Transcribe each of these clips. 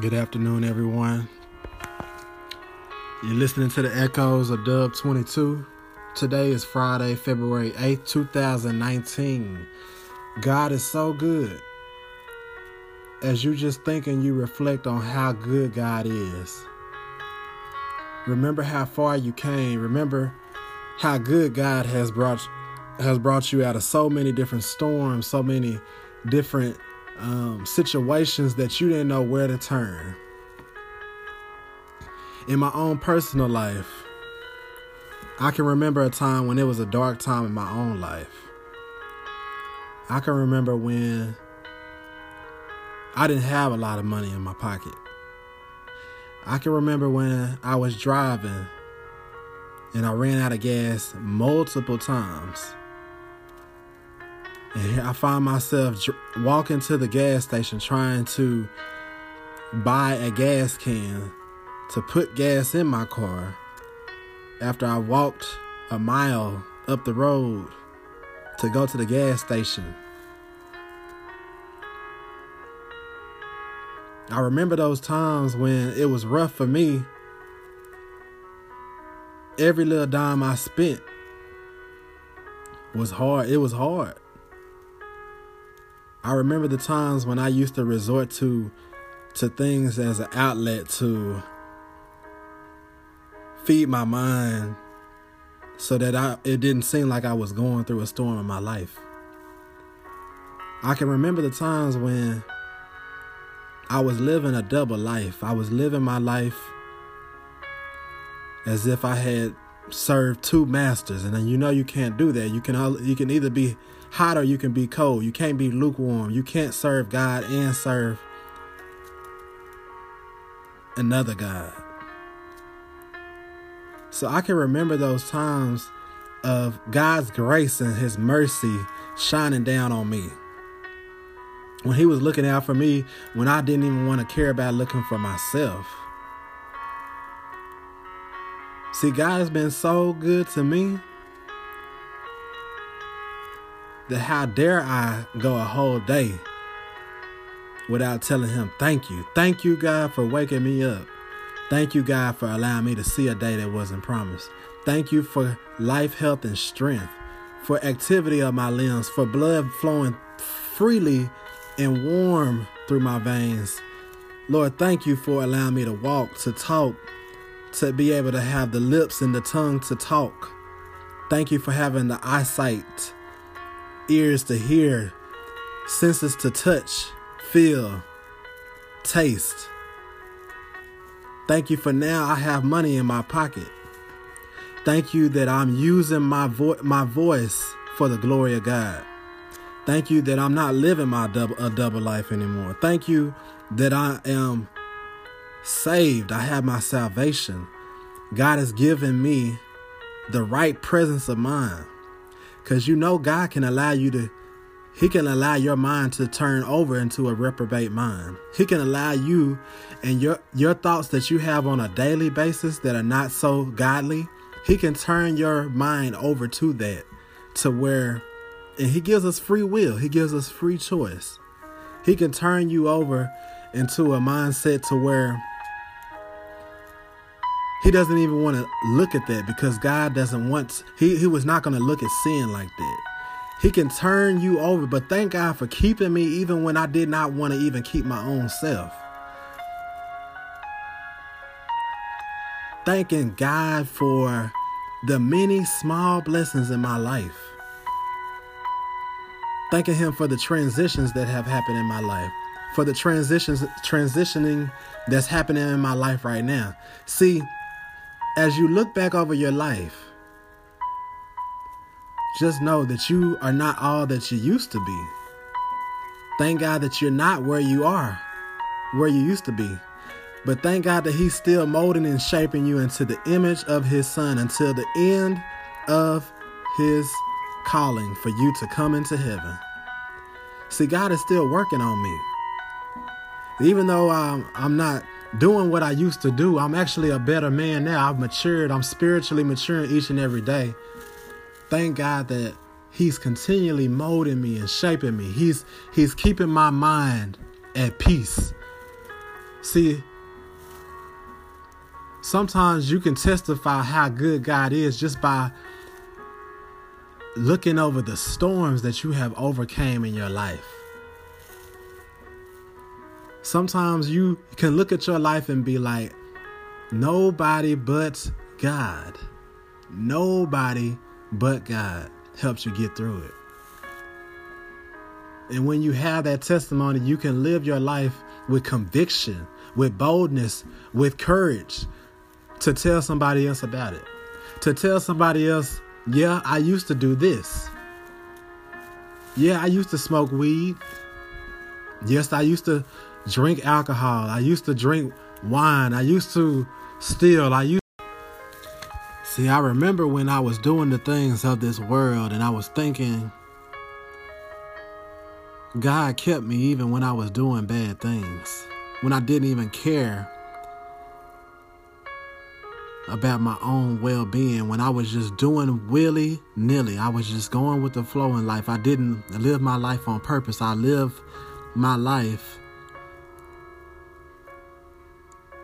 Good afternoon, everyone. You're listening to the echoes of Dub 22. Today is Friday, February 8th, 2019. God is so good. As you just think and you reflect on how good God is, remember how far you came. Remember how good God has brought has brought you out of so many different storms, so many different um, situations that you didn't know where to turn. In my own personal life, I can remember a time when it was a dark time in my own life. I can remember when I didn't have a lot of money in my pocket. I can remember when I was driving and I ran out of gas multiple times. And here I find myself walking to the gas station trying to buy a gas can to put gas in my car after I walked a mile up the road to go to the gas station. I remember those times when it was rough for me. Every little dime I spent was hard. It was hard. I remember the times when I used to resort to to things as an outlet to feed my mind so that I it didn't seem like I was going through a storm in my life. I can remember the times when I was living a double life. I was living my life as if I had served two masters and then you know you can't do that. You can you can either be hot or you can be cold. You can't be lukewarm. You can't serve God and serve another God. So I can remember those times of God's grace and His mercy shining down on me. When He was looking out for me when I didn't even want to care about looking for myself. See, God has been so good to me how dare I go a whole day without telling him thank you. Thank you, God, for waking me up. Thank you, God, for allowing me to see a day that wasn't promised. Thank you for life, health, and strength, for activity of my limbs, for blood flowing freely and warm through my veins. Lord, thank you for allowing me to walk, to talk, to be able to have the lips and the tongue to talk. Thank you for having the eyesight ears to hear, senses to touch, feel, taste. Thank you for now I have money in my pocket. Thank you that I'm using my vo- my voice for the glory of God. Thank you that I'm not living my double a double life anymore. Thank you that I am saved. I have my salvation. God has given me the right presence of mind. Because you know God can allow you to, He can allow your mind to turn over into a reprobate mind. He can allow you and your your thoughts that you have on a daily basis that are not so godly. He can turn your mind over to that, to where, and He gives us free will. He gives us free choice. He can turn you over into a mindset to where he doesn't even want to look at that because God doesn't want, he, he was not going to look at sin like that. He can turn you over, but thank God for keeping me even when I did not want to even keep my own self. Thanking God for the many small blessings in my life. Thanking Him for the transitions that have happened in my life, for the transitions, transitioning that's happening in my life right now. See, as you look back over your life, just know that you are not all that you used to be. Thank God that you're not where you are, where you used to be. But thank God that He's still molding and shaping you into the image of His Son until the end of His calling for you to come into heaven. See, God is still working on me. Even though I'm, I'm not doing what I used to do. I'm actually a better man now. I've matured. I'm spiritually maturing each and every day. Thank God that He's continually molding me and shaping me. He's He's keeping my mind at peace. See, sometimes you can testify how good God is just by looking over the storms that you have overcame in your life. Sometimes you can look at your life and be like, nobody but God, nobody but God helps you get through it. And when you have that testimony, you can live your life with conviction, with boldness, with courage to tell somebody else about it. To tell somebody else, yeah, I used to do this. Yeah, I used to smoke weed. Yes, I used to drink alcohol. I used to drink wine. I used to steal. I used See, I remember when I was doing the things of this world and I was thinking God kept me even when I was doing bad things. When I didn't even care about my own well being when I was just doing willy nilly. I was just going with the flow in life. I didn't live my life on purpose. I lived my life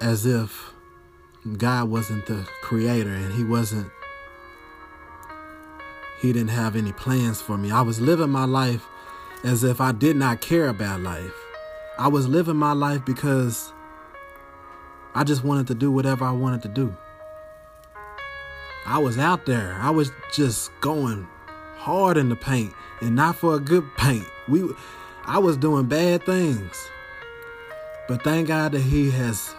as if God wasn't the creator and He wasn't, He didn't have any plans for me. I was living my life as if I did not care about life. I was living my life because I just wanted to do whatever I wanted to do. I was out there. I was just going hard in the paint and not for a good paint. We I was doing bad things. But thank God that he has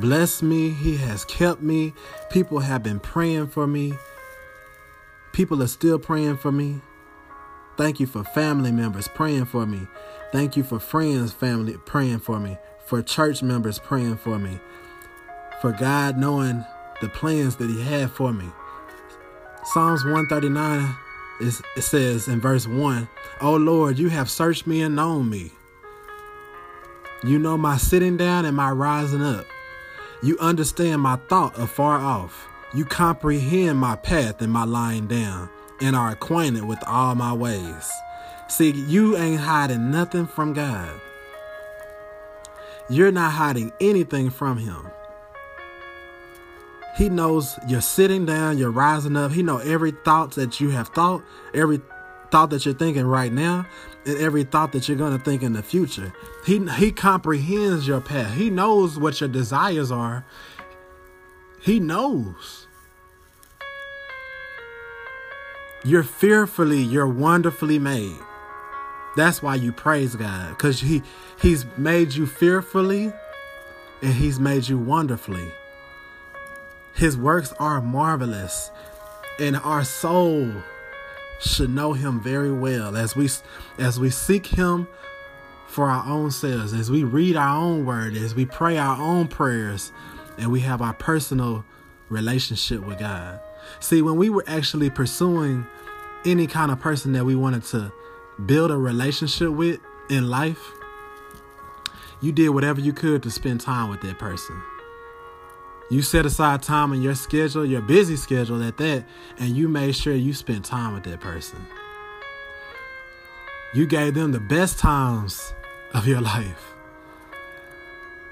blessed me. He has kept me. People have been praying for me. People are still praying for me. Thank you for family members praying for me. Thank you for friends, family praying for me. For church members praying for me. For God knowing the plans that He had for me. Psalms 139 is, it says in verse 1 Oh Lord, you have searched me and known me. You know my sitting down and my rising up. You understand my thought afar off. You comprehend my path and my lying down, and are acquainted with all my ways. See, you ain't hiding nothing from God. You're not hiding anything from Him. He knows you're sitting down, you're rising up. He know every thought that you have thought, every thought that you're thinking right now, and every thought that you're going to think in the future. He he comprehends your path. He knows what your desires are. He knows. You're fearfully, you're wonderfully made. That's why you praise God cuz he he's made you fearfully and he's made you wonderfully. His works are marvelous, and our soul should know him very well as we as we seek him for our own selves, as we read our own word, as we pray our own prayers, and we have our personal relationship with God. See, when we were actually pursuing any kind of person that we wanted to build a relationship with in life, you did whatever you could to spend time with that person. You set aside time in your schedule, your busy schedule at that, and you made sure you spent time with that person. You gave them the best times of your life.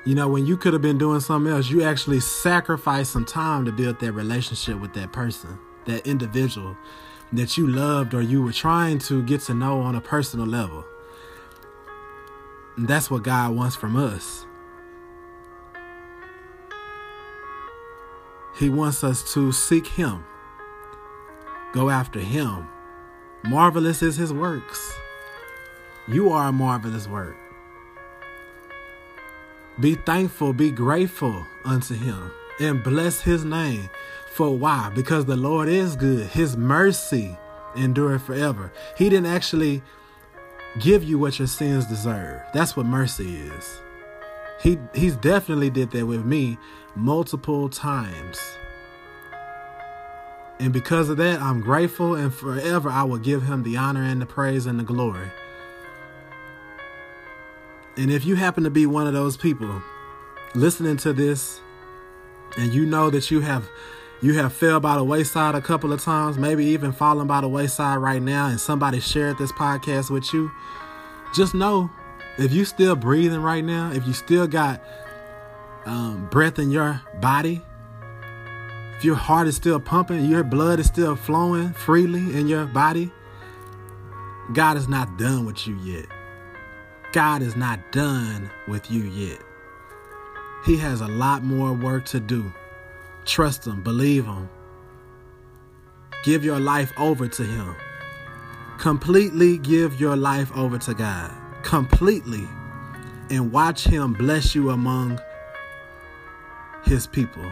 You know, when you could have been doing something else, you actually sacrificed some time to build that relationship with that person, that individual that you loved or you were trying to get to know on a personal level. And that's what God wants from us. He wants us to seek Him, go after Him. Marvelous is His works. You are a marvelous work. Be thankful, be grateful unto Him, and bless His name. For why? Because the Lord is good. His mercy endureth forever. He didn't actually give you what your sins deserve. That's what mercy is. He he's definitely did that with me multiple times. And because of that, I'm grateful and forever I will give him the honor and the praise and the glory. And if you happen to be one of those people listening to this and you know that you have you have fell by the wayside a couple of times, maybe even fallen by the wayside right now and somebody shared this podcast with you, just know if you still breathing right now, if you still got um, breath in your body, if your heart is still pumping, your blood is still flowing freely in your body, God is not done with you yet. God is not done with you yet. He has a lot more work to do. Trust Him, believe Him. Give your life over to Him. Completely give your life over to God. Completely. And watch Him bless you among His people.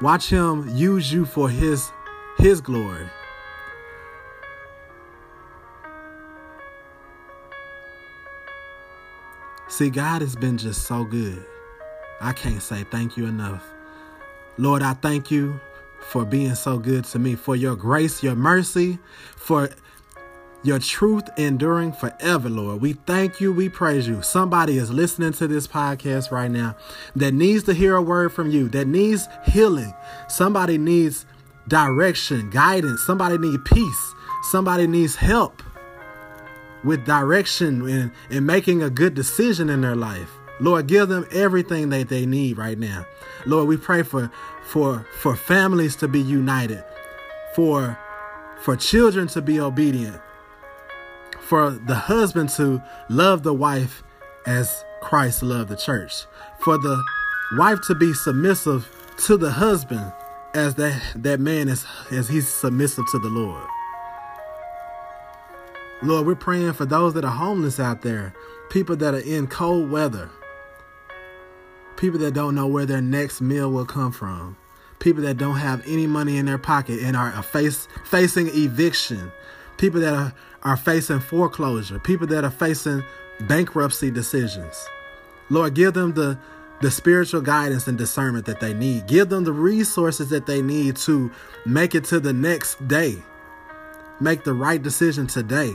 Watch Him use you for His, His glory. See, God has been just so good. I can't say thank you enough. Lord, I thank you for being so good to me, for your grace, your mercy, for your truth enduring forever, Lord. We thank you. We praise you. Somebody is listening to this podcast right now that needs to hear a word from you, that needs healing. Somebody needs direction, guidance. Somebody needs peace. Somebody needs help with direction and, and making a good decision in their life. Lord, give them everything that they need right now. Lord, we pray for for for families to be united, for for children to be obedient, for the husband to love the wife as Christ loved the church, for the wife to be submissive to the husband as that that man is as he's submissive to the Lord. Lord, we're praying for those that are homeless out there, people that are in cold weather, people that don't know where their next meal will come from, people that don't have any money in their pocket and are face, facing eviction, people that are, are facing foreclosure, people that are facing bankruptcy decisions. Lord, give them the the spiritual guidance and discernment that they need. Give them the resources that they need to make it to the next day. Make the right decision today.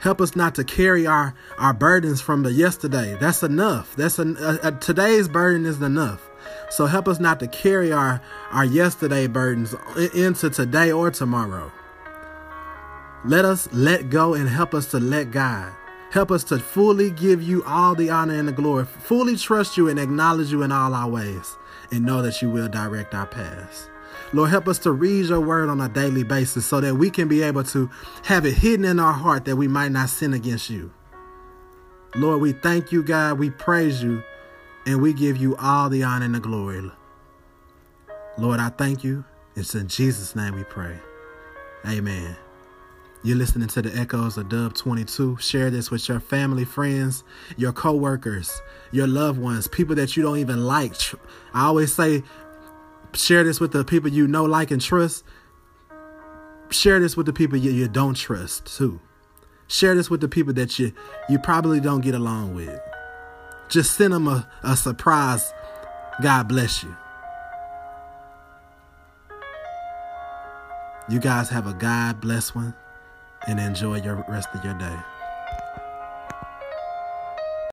Help us not to carry our, our burdens from the yesterday. That's enough. That's a, a, a, today's burden is enough. So help us not to carry our, our yesterday burdens into today or tomorrow. Let us let go and help us to let God. Help us to fully give you all the honor and the glory, fully trust you and acknowledge you in all our ways, and know that you will direct our paths. Lord, help us to read your word on a daily basis so that we can be able to have it hidden in our heart that we might not sin against you. Lord, we thank you, God. We praise you, and we give you all the honor and the glory. Lord, I thank you. It's in Jesus' name we pray. Amen. You're listening to the echoes of Dub 22. Share this with your family, friends, your co-workers, your loved ones, people that you don't even like. I always say Share this with the people you know, like, and trust. Share this with the people you, you don't trust too. Share this with the people that you you probably don't get along with. Just send them a, a surprise. God bless you. You guys have a God bless one and enjoy your rest of your day.